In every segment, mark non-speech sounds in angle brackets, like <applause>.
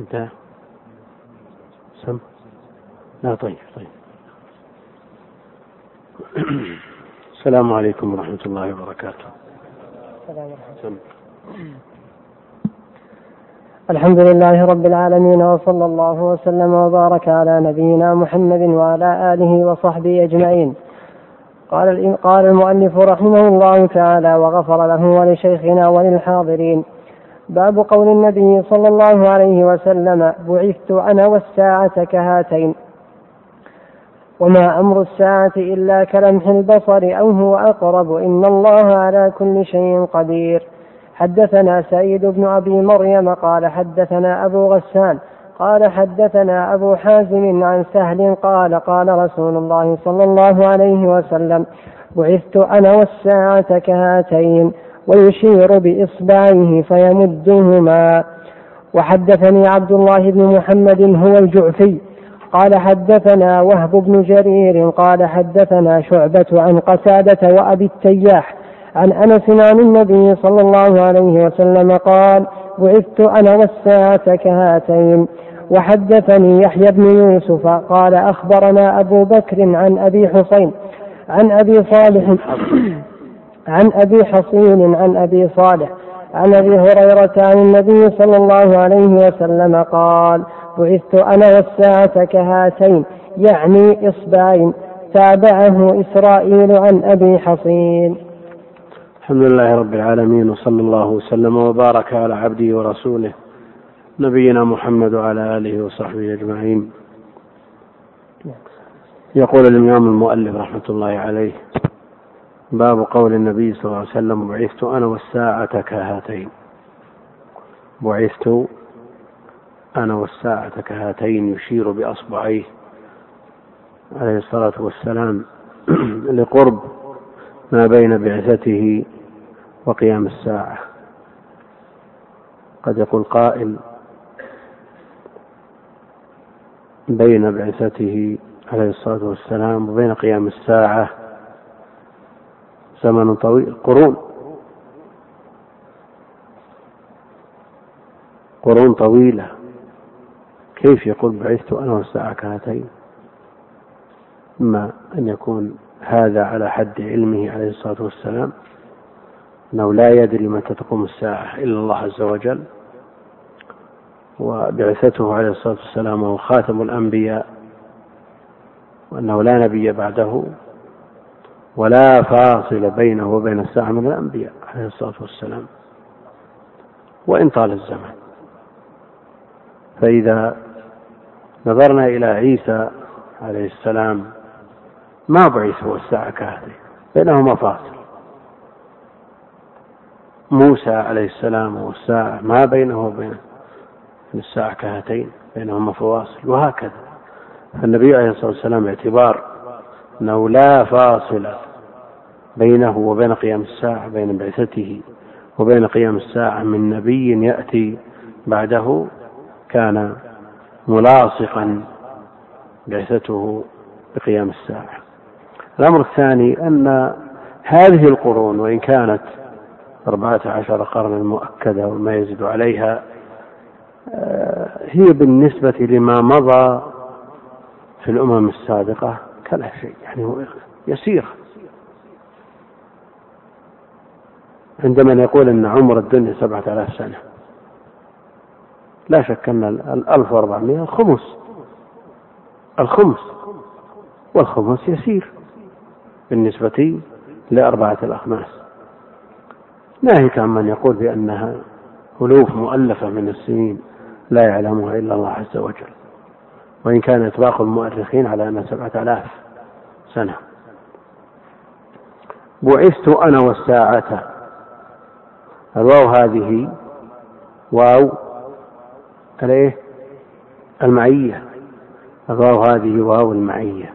انتهى سم؟ لا طيب طيب. السلام عليكم ورحمة الله وبركاته. سم. الحمد لله رب العالمين وصلى الله وسلم وبارك على نبينا محمد وعلى آله وصحبه أجمعين. قال قال المؤلف رحمه الله تعالى وغفر له ولشيخنا وللحاضرين. باب قول النبي صلى الله عليه وسلم بعثت أنا والساعة كهاتين وما أمر الساعة إلا كلمح البصر أو هو أقرب إن الله على كل شيء قدير. حدثنا سعيد بن أبي مريم قال حدثنا أبو غسان قال حدثنا أبو حازم عن سهل قال قال رسول الله صلى الله عليه وسلم بعثت أنا والساعة كهاتين. ويشير بإصبعيه فيمدهما. وحدثني عبد الله بن محمد هو الجعفي قال حدثنا وهب بن جرير قال حدثنا شعبة عن قسادة وأبي التياح عن أنس عن النبي صلى الله عليه وسلم قال بعثت أنا والساعة كهاتين وحدثني يحيى بن يوسف قال أخبرنا أبو بكر عن أبي حسين عن أبي صالح. عن أبي حصين عن أبي صالح عن أبي هريرة عن النبي صلى الله عليه وسلم قال بعثت أنا والساعة كهاتين يعني إصبعين تابعه إسرائيل عن أبي حصين. الحمد لله رب العالمين وصلى الله وسلم وبارك على عبده ورسوله نبينا محمد وعلى آله وصحبه أجمعين. يقول الإمام المؤلف رحمة الله عليه باب قول النبي صلى الله عليه وسلم بعثت أنا والساعة كهاتين. بعثت أنا والساعة كهاتين يشير بأصبعيه عليه الصلاة والسلام <clears throat> لقرب ما بين بعثته وقيام الساعة. قد يقول قائل بين بعثته عليه الصلاة والسلام وبين قيام الساعة زمن طويل قرون. قرون طويلة. كيف يقول بعثت أنا والساعة كهاتين إما أن يكون هذا على حد علمه عليه الصلاة والسلام أنه لا يدري متى تقوم الساعة إلا الله عز وجل. وبعثته عليه الصلاة والسلام وهو خاتم الأنبياء وأنه لا نبي بعده. ولا فاصل بينه وبين الساعة من الأنبياء عليه الصلاة والسلام. وإن طال الزمن فإذا نظرنا إلى عيسى عليه السلام ما بعث هو الساعة كهذه؟ بينهما فاصل. موسى عليه السلام والساعة ما بينه وبين الساعة كهاتين بينهما فواصل وهكذا. فالنبي عليه الصلاة والسلام باعتبار أنه لا فاصل بينه وبين قيام الساعة بين بعثته وبين قيام الساعة من نبي يأتي بعده كان ملاصقا بعثته بقيام الساعة. الأمر الثاني أن هذه القرون وإن كانت أربعة عشر قرنا مؤكدة وما يزيد عليها آه، هي بالنسبة لما مضى في الأمم السابقة كلا شيء يعني يسير. عندما يقول أن عمر الدنيا سبعة آلاف سنة لا شك أن الألف وأربعمائة خمس. الخمس. والخمس يسير بالنسبة لأربعة الأخماس. ناهيك عن من يقول بأنها ألوف مؤلفة من السنين لا يعلمها إلا الله عز وجل. وإن كان إطلاق المؤرخين على أنها سبعة آلاف سنة. بعثت أنا والساعة. الواو هذه واو الايه المعية. الواو هذه واو المعية.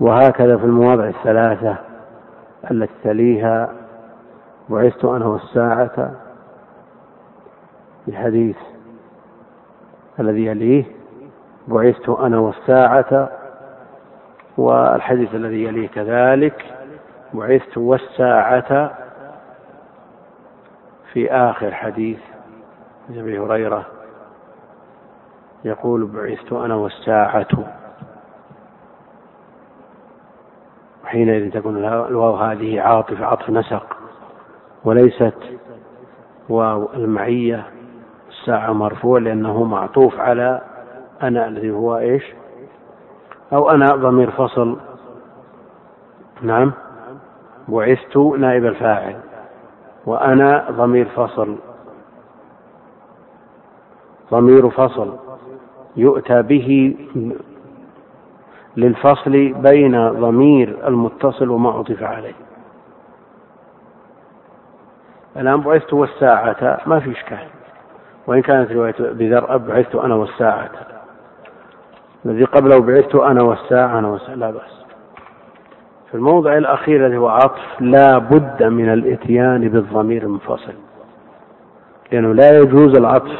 وهكذا في المواضع الثلاثة التي تليها. بعثت أنا والساعة. الحديث الذي يليه بعثت أنا والساعة والحديث الذي يليه كذلك بعثت والساعة في آخر حديث أبي هريرة يقول بعثت أنا والساعة. وحينئذ تكون الواو هذه عاطف عطف نسق وليست واو المعية الساعة مرفوع لأنه معطوف على أنا الذي هو إيش؟ أو أنا ضمير فصل. نعم. بعثت نائب الفاعل. وأنا ضمير فصل. ضمير فصل. يؤتى به للفصل بين ضمير المتصل وما عطف عليه. الآن بعثت والساعة. ما في إشكال. وإن كانت رواية بذر بعثت أنا والساعة. الذي قبله بعثت أنا والساعة أنا والساعة لا بأس. في الموضع الأخير الذي هو عطف لا بد من الإتيان بالضمير المنفصل. لأنه لا يجوز العطف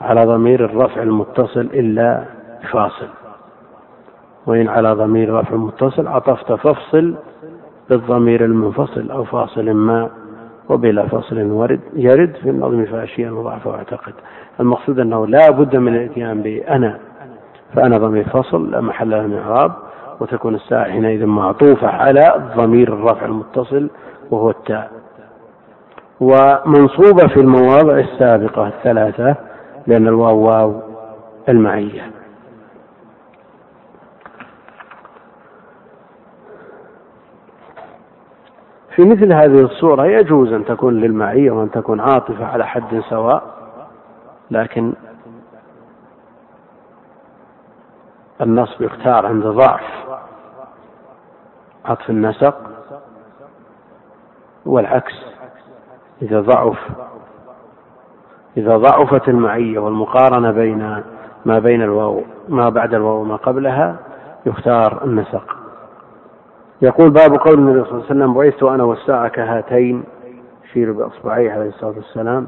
على ضمير الرفع المتصل إلا فاصل. وإن على ضمير رفع متصل عطفت فافصل بالضمير المنفصل أو فاصل ما وبلا فصل ورد يرد في النظم فاشياء مضاعفة وأعتقد. المقصود أنه لا بد من الإتيان بأنا. فأنا ضمير فصل لا محل له من إعراب وتكون الساعة حينئذ معطوفة على ضمير الرفع المتصل وهو التاء. ومنصوبة في المواضع السابقة الثلاثة لأن الواو واو المعية. في مثل هذه الصورة يجوز أن تكون للمعية وأن تكون عاطفة على حد سواء لكن النصب يختار عند ضعف عطف النسق والعكس. إذا ضعف إذا ضعفت المعية والمقارنة بين ما بين الواو ما بعد الواو وما قبلها يختار النسق. يقول باب قول النبي صلى الله عليه وسلم بعثت أنا والساعة كهاتين يشير بإصبعيه عليه الصلاة والسلام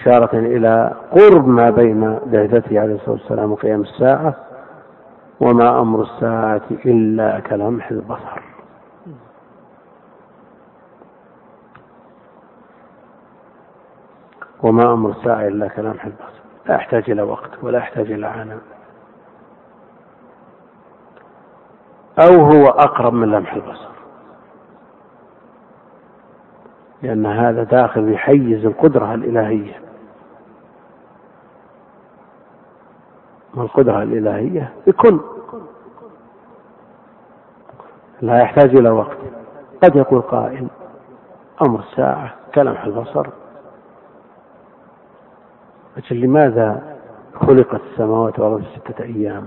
إشارة إلى قرب ما بين بعثته عليه الصلاة والسلام وقيام الساعة. وما أمر الساعة إلا كلمح البصر. وما أمر الساعة إلا كلمح البصر. لا يحتاج إلى وقت ولا يحتاج إلى عناء. أو هو أقرب من لمح البصر. لأن هذا داخل في حيز القدرة الإلهية. والقدرة الإلهية؟ بكل. لا يحتاج إلى وقت. قد يقول قائل أمر الساعة كلمح البصر. أجل لماذا خلقت السماوات والأرض في ستة أيام؟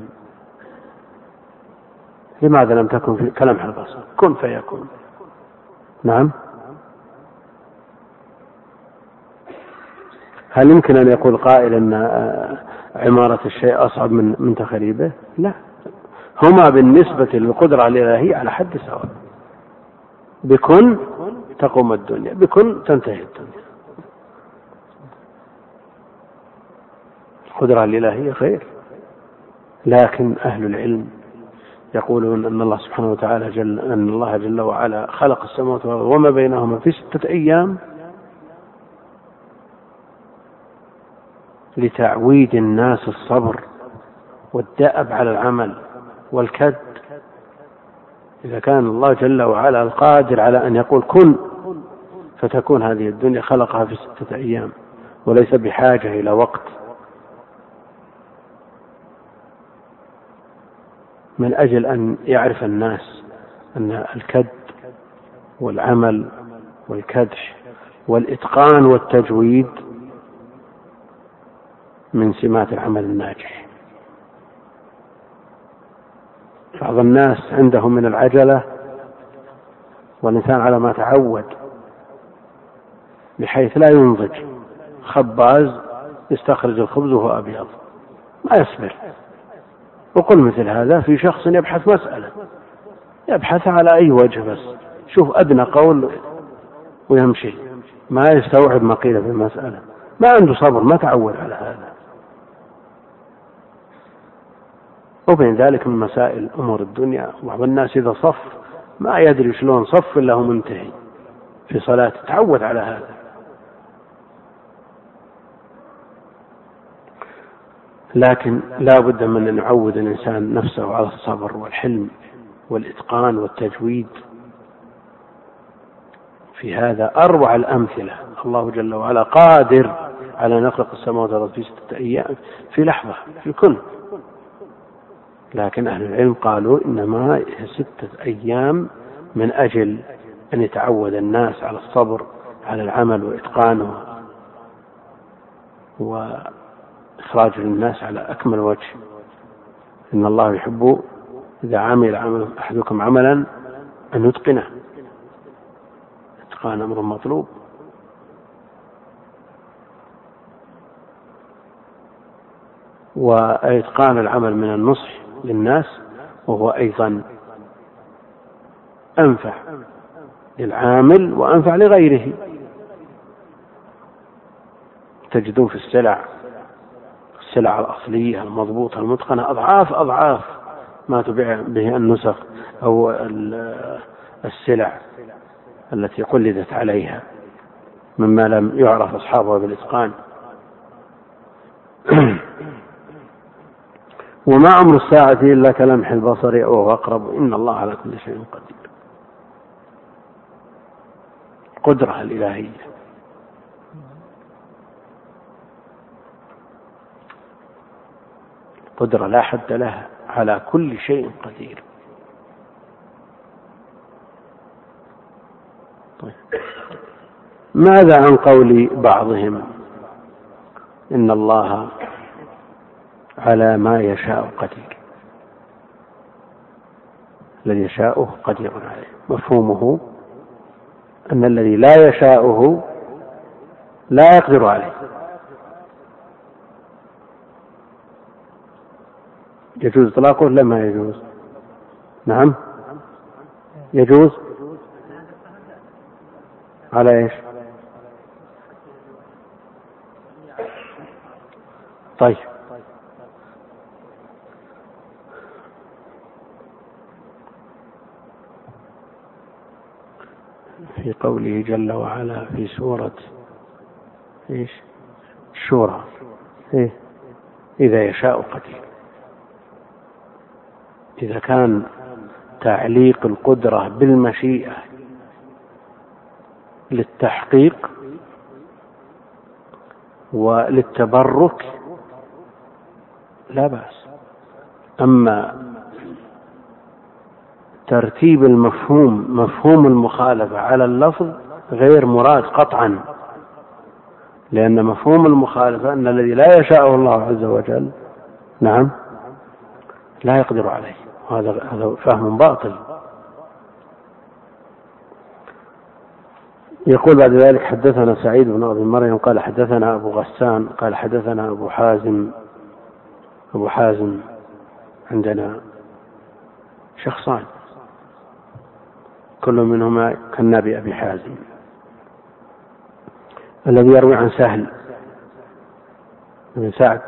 لماذا لم تكن في كلمح البصر؟ كن فيكون. نعم. هل يمكن أن يقول قائل أن عمارة الشيء أصعب من من تخريبه؟ لا. هما بالنسبة للقدرة الإلهية على حد سواء. بكن تقوم الدنيا بكن تنتهي الدنيا. القدرة الإلهية خير. لكن أهل العلم يقولون أن الله سبحانه وتعالى جل أن الله جل وعلا خلق السماوات والأرض وما بينهما في ستة أيام لتعويد الناس الصبر والدأب على العمل. والكد. إذا كان الله جل وعلا القادر على أن يقول كن فتكون هذه الدنيا خلقها في ستة أيام وليس بحاجة إلى وقت. من أجل أن يعرف الناس أن الكد والعمل والكدح والإتقان والتجويد من سمات العمل الناجح. بعض الناس عندهم من العجلة والإنسان على ما تعود بحيث لا ينضج. خباز يستخرج الخبز وهو أبيض. ما يصبر. وقل مثل هذا في شخص يبحث مسألة. يبحث على أي وجه بس. شوف أدنى قول ويمشي. ما يستوعب ما قيل في المسألة. ما عنده صبر ما تعود على هذا. وبين ذلك من مسائل أمور الدنيا. بعض الناس إذا صف ما يدري شلون صف إلا هو منتهي في صلاة تعود على هذا. لكن لا بد من أن يعود الإنسان نفسه على الصبر والحلم والإتقان والتجويد. في هذا أروع الأمثلة. الله جل وعلا قادر على أن يخلق السماوات والأرض في ستة أيام في لحظة في الكل لكن أهل العلم قالوا إنما ستة أيام من أجل أن يتعود الناس على الصبر على العمل وإتقانه وإخراج الناس على أكمل وجه. إن الله يحب إذا عمل عمل أحدكم عملا أن يتقنه. إتقان أمر مطلوب. وإتقان العمل من النصح. للناس وهو أيضا أنفع للعامل وأنفع لغيره. تجدون في السلع السلع الأصلية المضبوطة المتقنة أضعاف أضعاف ما تبيع به النسخ أو السلع التي قلدت عليها مما لم يعرف أصحابها بالإتقان. <clears throat> وما أمر الساعة إلا كلمح البصر وهو أقرب. إن الله على كل شيء قدير. قدرة الإلهية. قدرة لا حد لها. على كل شيء قدير. طيب. ماذا عن قول بعضهم؟ إن الله على ما يشاء قدير. الذي يشاءه قدير عليه. مفهومه أن الذي لا يشاءه لا يقدر عليه. يجوز إطلاقه ولا ما يجوز؟ نعم. يجوز. على إيش؟ طيب. في قوله جل وعلا في سورة إيش؟ الشورى إيه؟ إذا يشاء قدير إذا كان تعليق القدرة بالمشيئة للتحقيق وللتبرك لا بأس أما ترتيب المفهوم مفهوم المخالفة على اللفظ غير مراد قطعا. لأن مفهوم المخالفة أن الذي لا يشاءه الله عز وجل نعم لا يقدر عليه. هذا هذا فهم باطل. يقول بعد ذلك حدثنا سعيد بن أبي مريم قال حدثنا أبو غسان قال حدثنا أبو حازم. أبو حازم عندنا شخصان. كل منهما كالنبي أبي حازم. الذي يروي عن سهل بن سعد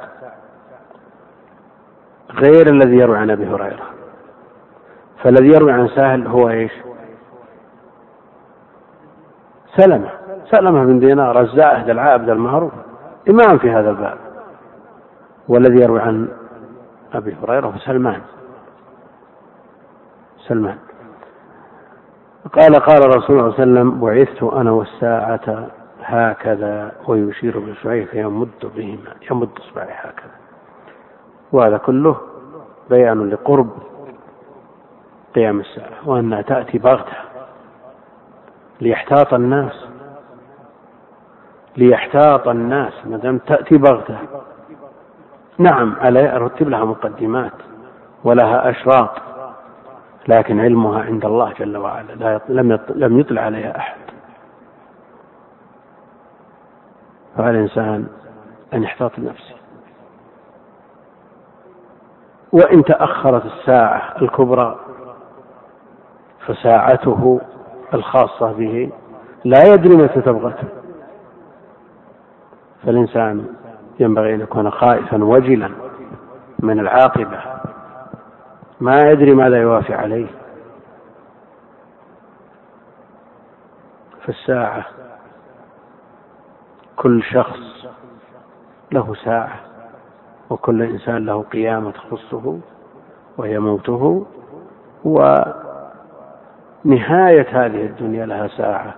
غير الذي يروي عن أبي هريرة. فالذي يروي عن سهل هو إيش؟ سلمة. سلمة بن دينار الزاهد العابد المعروف إمام في هذا الباب. والذي يروي عن أبي هريرة سلمان. سلمان. قال قال رسول الله صلى الله عليه وسلم بعثت أنا والساعة هكذا ويشير بإصبعيه فيمد بهما يمد إصبعه هكذا. وهذا كله بيان لقرب قيام الساعة وأنها تأتي بغتة ليحتاط الناس ليحتاط الناس ما دام تأتي بغتة نعم على رتب لها مقدمات ولها أشراط. لكن علمها عند الله جل وعلا لا لم لم يطلع عليها أحد. فعلى الإنسان أن يحتاط لنفسه. وإن تأخرت الساعة الكبرى فساعته الخاصة به لا يدري متى تبغته. فالإنسان ينبغي أن يكون خائفا وجلا من العاقبة. ما يدري ماذا يوافي عليه. فالساعة كل شخص له ساعة وكل إنسان له قيامة تخصه وهي موته ونهاية هذه الدنيا لها ساعة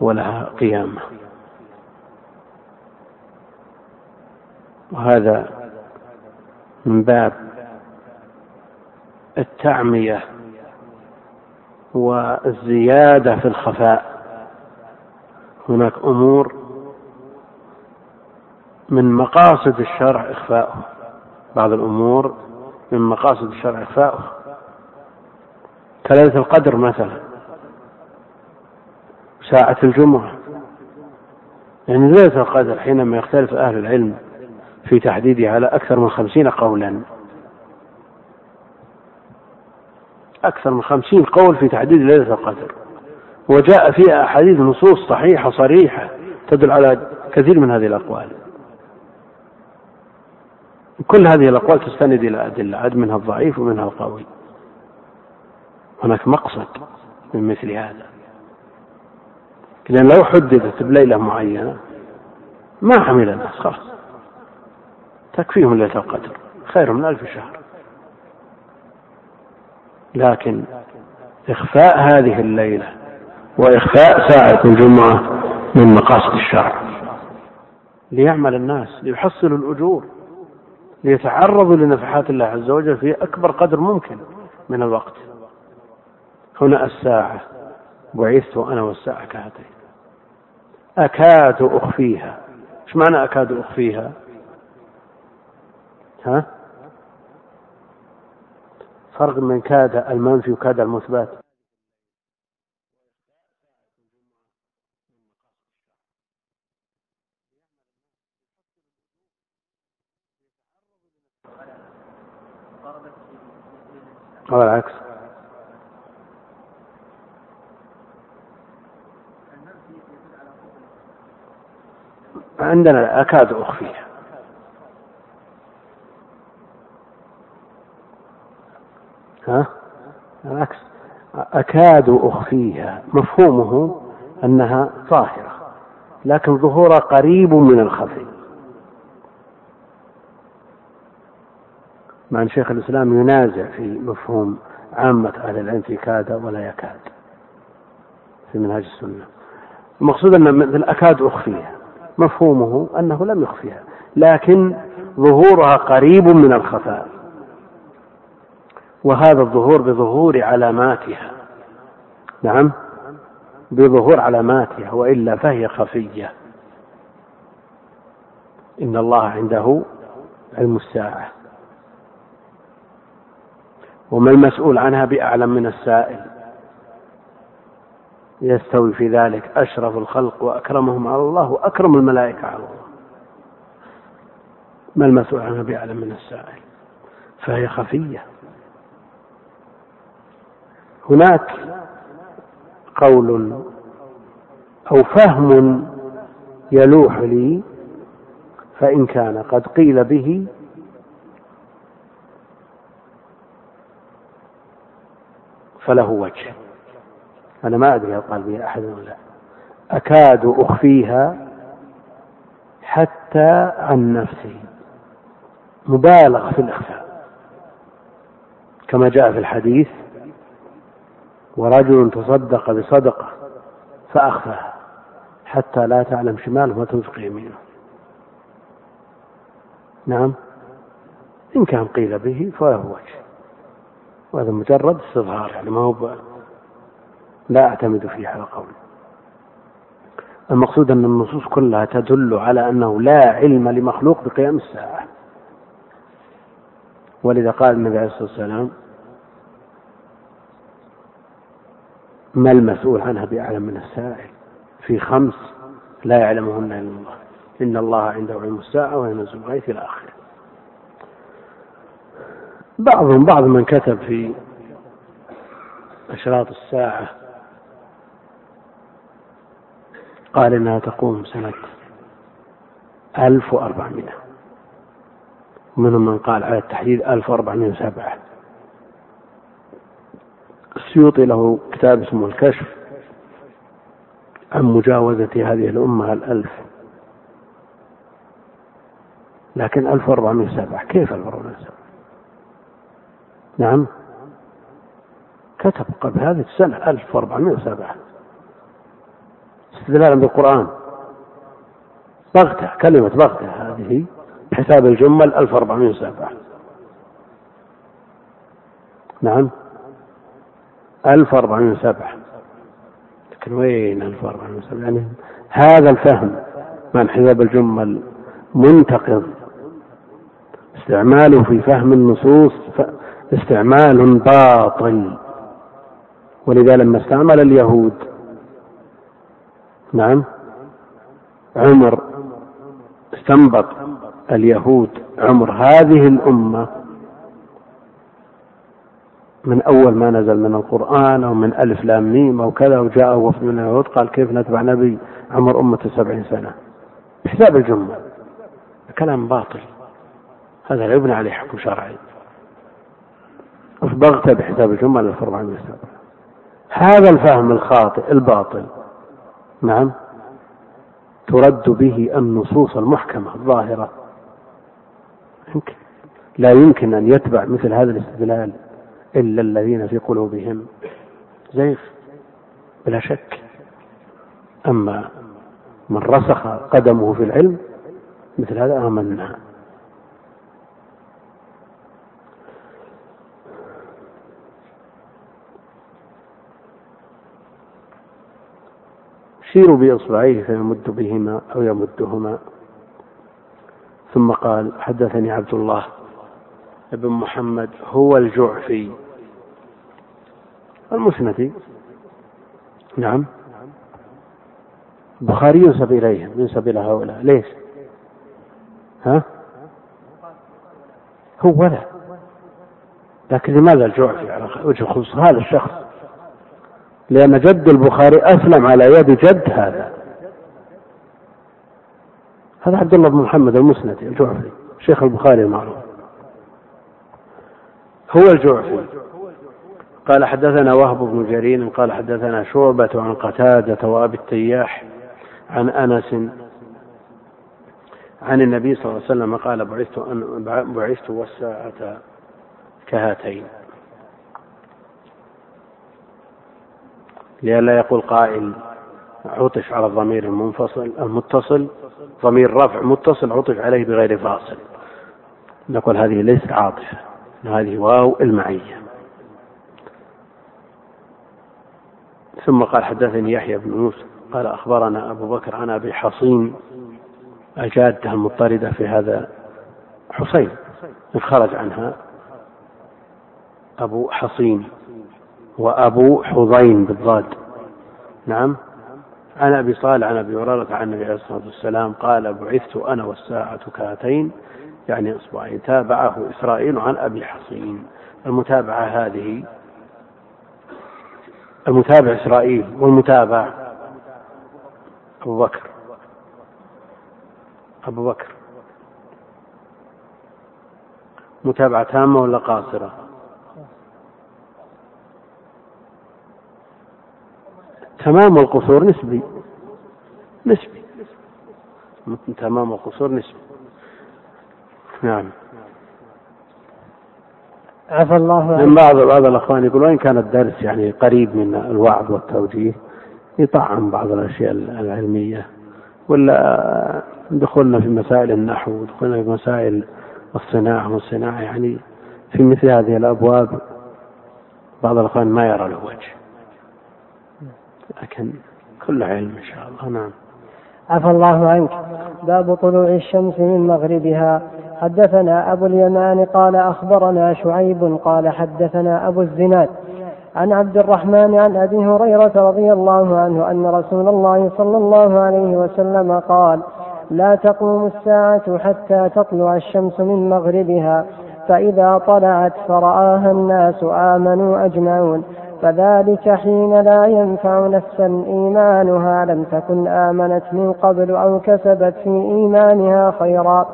ولها قيامة. وهذا من باب التعمية والزيادة في الخفاء. هناك أمور من مقاصد الشرع إخفاؤه. بعض الأمور من مقاصد الشرع إخفاؤه. كليلة القدر مثلا. ساعة الجمعة. يعني ليلة القدر حينما يختلف أهل العلم في تحديدها على أكثر من خمسين قولا. أكثر من خمسين قول في تحديد ليلة القدر. وجاء فيها أحاديث نصوص صحيحة صريحة تدل على كثير من هذه الأقوال. كل هذه الأقوال تستند إلى أدلة عد منها الضعيف ومنها القوي. هناك مقصد من مثل هذا. لأن لو حددت بليلة معينة ما عمل الناس خلاص. تكفيهم ليلة القدر خير من ألف شهر. لكن إخفاء هذه الليلة وإخفاء ساعة الجمعة من مقاصد الشرع. ليعمل الناس ليحصلوا الأجور ليتعرضوا لنفحات الله عز وجل في أكبر قدر ممكن من الوقت. هنا الساعة بعثت أنا والساعة كهاتين. أكاد أخفيها. إيش معنى أكاد أخفيها؟ ها؟ فرق من كاد المنفي وكاد المثبت. أو العكس. عندنا أكاد أخفيها ها؟ العكس. أكاد أخفيها. مفهومه أنها ظاهرة لكن ظهورها قريب من الخفي. مع أن شيخ الإسلام ينازع في مفهوم عامة أهل العلم في كاد ولا يكاد. في منهاج السنة. المقصود أن مثل أكاد أخفيها. مفهومه أنه لم يخفيها. لكن ظهورها قريب من الخفاء. وهذا الظهور بظهور علاماتها. نعم؟ بظهور علاماتها وإلا فهي خفية. إن الله عنده علم الساعة. وما المسؤول عنها بأعلم من السائل؟ يستوي في ذلك أشرف الخلق وأكرمهم على الله وأكرم الملائكة على الله. ما المسؤول عنها بأعلم من السائل؟ فهي خفية. هناك قول أو فهم يلوح لي فإن كان قد قيل به فله وجه. أنا ما أدري هل قال به أحد ولا لا. أكاد أخفيها حتى عن نفسي. مبالغ في الإخفاء. كما جاء في الحديث ورجل تصدق بصدقة فأخفاها حتى لا تعلم شماله ما تنفق يمينه. نعم. إن كان قيل به فله وجه. وهذا مجرد استظهار يعني ما هو لا أعتمد فيه على قول. المقصود أن النصوص كلها تدل على أنه لا علم لمخلوق بقيام الساعة. ولذا قال النبي عليه الصلاة والسلام ما المسؤول عنها بأعلم من السائل؟ في خمس لا يعلمهن إلا الله. إن الله عنده علم الساعة وينزل الغيث إلى آخره. بعضهم بعض من كتب في أشراط الساعة قال إنها تقوم سنة ألف وأربعمائة. منهم من قال على التحديد ألف وأربعمائة وسبعة. السيوطي له كتاب اسمه الكشف عن مجاوزة هذه الأمة الألف. لكن ألف وأربعمائة وسبعة. كيف ألف وأربعمائة وسبعة؟ نعم. كتب قبل هذه السنة 1407 استدلالا بالقرآن. بغتة كلمة بغتة هذه حساب الجمل 1407 نعم. 1407 لكن وين 1407 يعني هذا الفهم من حساب الجمل منتقض استعماله في فهم النصوص استعمال باطل. ولذا لما استعمل اليهود نعم عمر استنبط اليهود عمر هذه الأمة من أول ما نزل من القرآن أو من ألف لام ميم أو كذا وجاء وفد من اليهود قال كيف نتبع نبي عمر أمة سبعين سنة؟ بحساب الجملة كلام باطل. هذا لا يبنى عليه حكم شرعي. أصبغت بحساب الجملة 1407 هذا الفهم الخاطئ الباطل. نعم. ترد به النصوص المحكمة الظاهرة. يمكن. لا يمكن أن يتبع مثل هذا الاستدلال. إلا الذين في قلوبهم زيغ بلا شك. أما من رسخ قدمه في العلم مثل هذا آمنا. يشير بإصبعيه فيمد بهما أو يمدهما. ثم قال حدثني عبد الله بن محمد هو الجعفي. المسندي نعم. البخاري ينسب إليهم ينسب إلى هؤلاء. ليش؟ ها؟ هو لا لكن لماذا الجعفي على وجه الخصوص هذا الشخص؟ لأن جد البخاري أسلم على يد جد هذا. هذا عبد الله بن محمد المسندي الجعفي شيخ البخاري المعروف. هو الجعفي قال حدثنا وهب بن جرير قال حدثنا شعبة عن قتادة وأبي التياح عن أنس عن النبي صلى الله عليه وسلم قال بعثت أن بعثت والساعة كهاتين. لئلا يقول قائل عطف على الضمير المنفصل المتصل. ضمير رفع متصل عطف عليه بغير فاصل. نقول هذه ليست عاطفة هذه واو المعية. ثم قال حدثني يحيى بن موسى قال أخبرنا أبو بكر عن أبي حصين الجادة المضطردة في هذا حصين خرج عنها أبو حصين وأبو حضين بالضاد. نعم. عن أبي صالح عن أبي هريرة عن النبي عليه الصلاة والسلام قال بعثت أنا والساعة كهاتين يعني إصبعين تابعه إسرائيل عن أبي حصين. المتابعة هذه المتابع إسرائيل والمتابع أبو بكر. أبو بكر. متابعة تامة ولا قاصرة؟ تمام القصور نسبي. نسبي. تمام القصور نسبي. نعم. عفى الله من بعض بعض الأخوان يقول وإن كان الدرس يعني قريب من الوعظ والتوجيه يطعم بعض الأشياء العلمية ولا دخلنا في مسائل النحو ودخلنا في مسائل الصناعة والصناعه يعني في مثل هذه الأبواب بعض الأخوان ما يرى له وجه. لكن كل علم إن شاء الله. نعم. عفى الله عنك. باب طلوع الشمس من مغربها. حدثنا أبو اليمان قال أخبرنا شعيب قال حدثنا أبو الزناد عن عبد الرحمن عن أبي هريرة رضي الله عنه أن رسول الله صلى الله عليه وسلم قال لا تقوم الساعة حتى تطلع الشمس من مغربها فإذا طلعت فرآها الناس آمنوا أجمعون فذلك حين لا ينفع نفسا إيمانها لم تكن آمنت من قبل أو كسبت في إيمانها خيرا.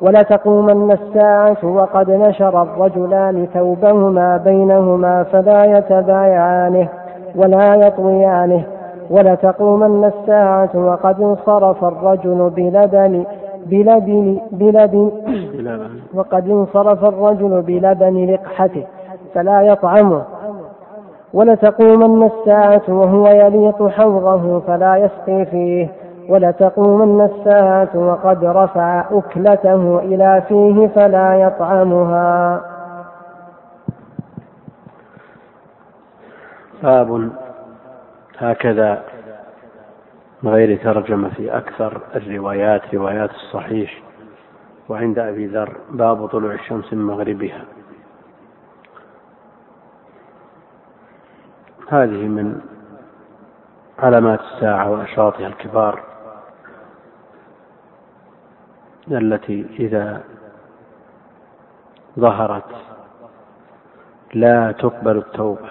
ولتقومن الساعة وقد نشر الرجلان ثوبهما بينهما فلا يتبايعانه ولا يطويانه. ولتقومن الساعة وقد انصرف الرجل بلبن بلبن بلبن وقد انصرف الرجل بلبن لقحته فلا يطعمه. ولتقومن الساعة وهو يليط حوضه فلا يسقي فيه. ولتقومن الساعة وقد رفع أكلته إلى فيه فلا يطعمها. باب هكذا من غير ترجمة في أكثر الروايات روايات الصحيح وعند أبي ذر باب طلوع الشمس من مغربها. هذه من علامات الساعة وأشراطها الكبار. التي إذا ظهرت لا تقبل التوبة.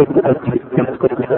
الحكم الذي يذكر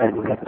and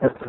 Thank you.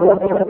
وهو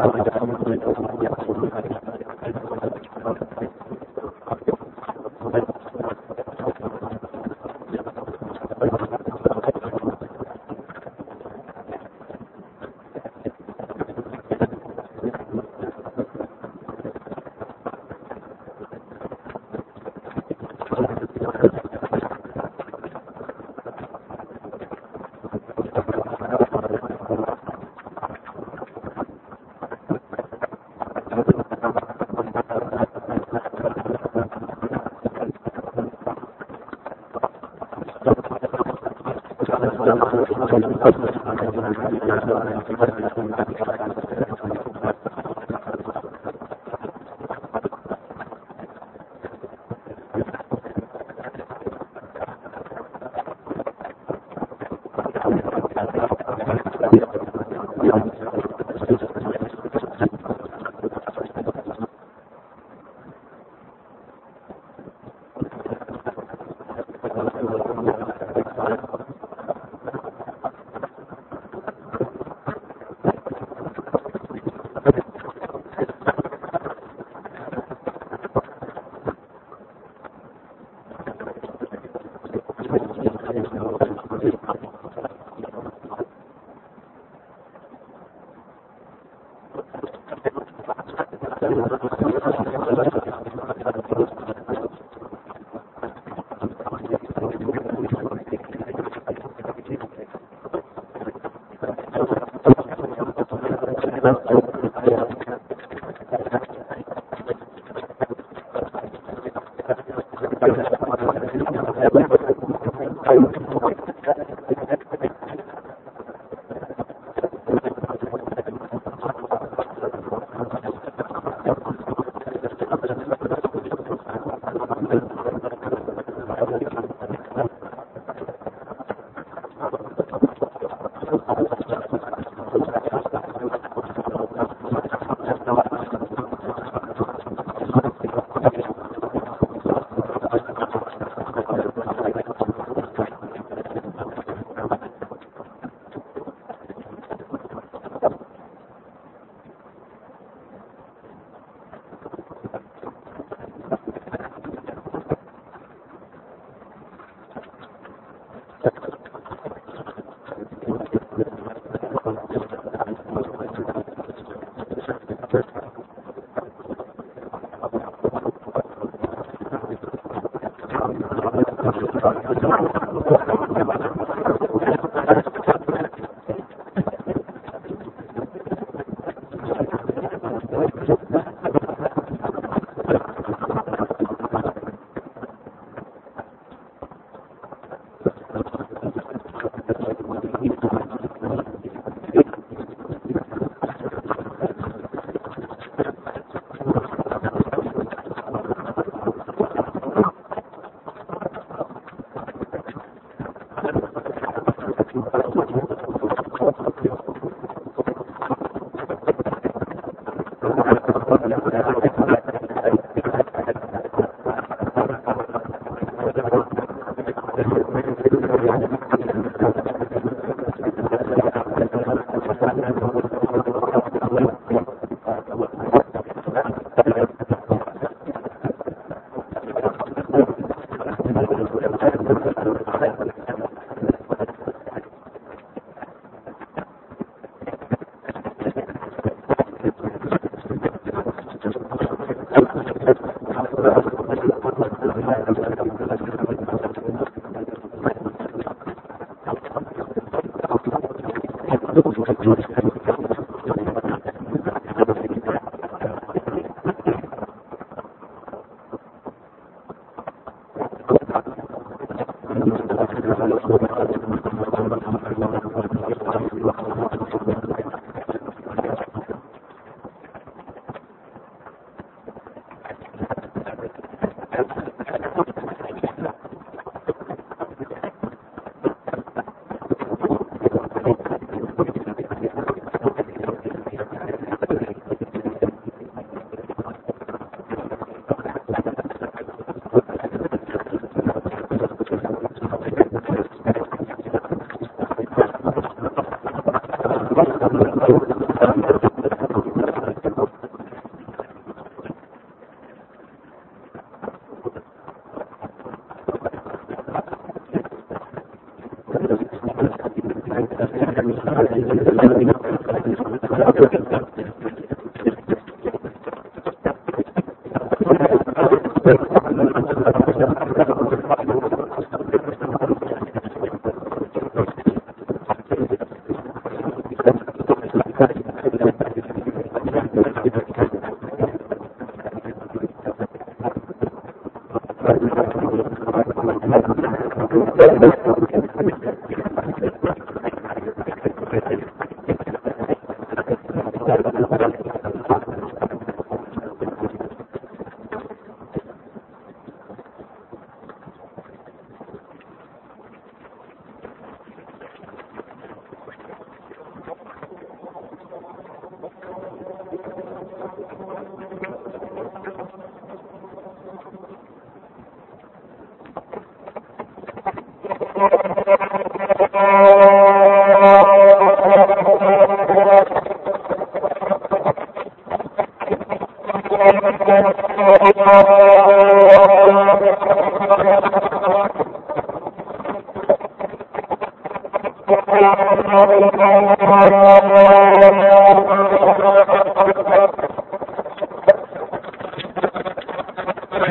فقد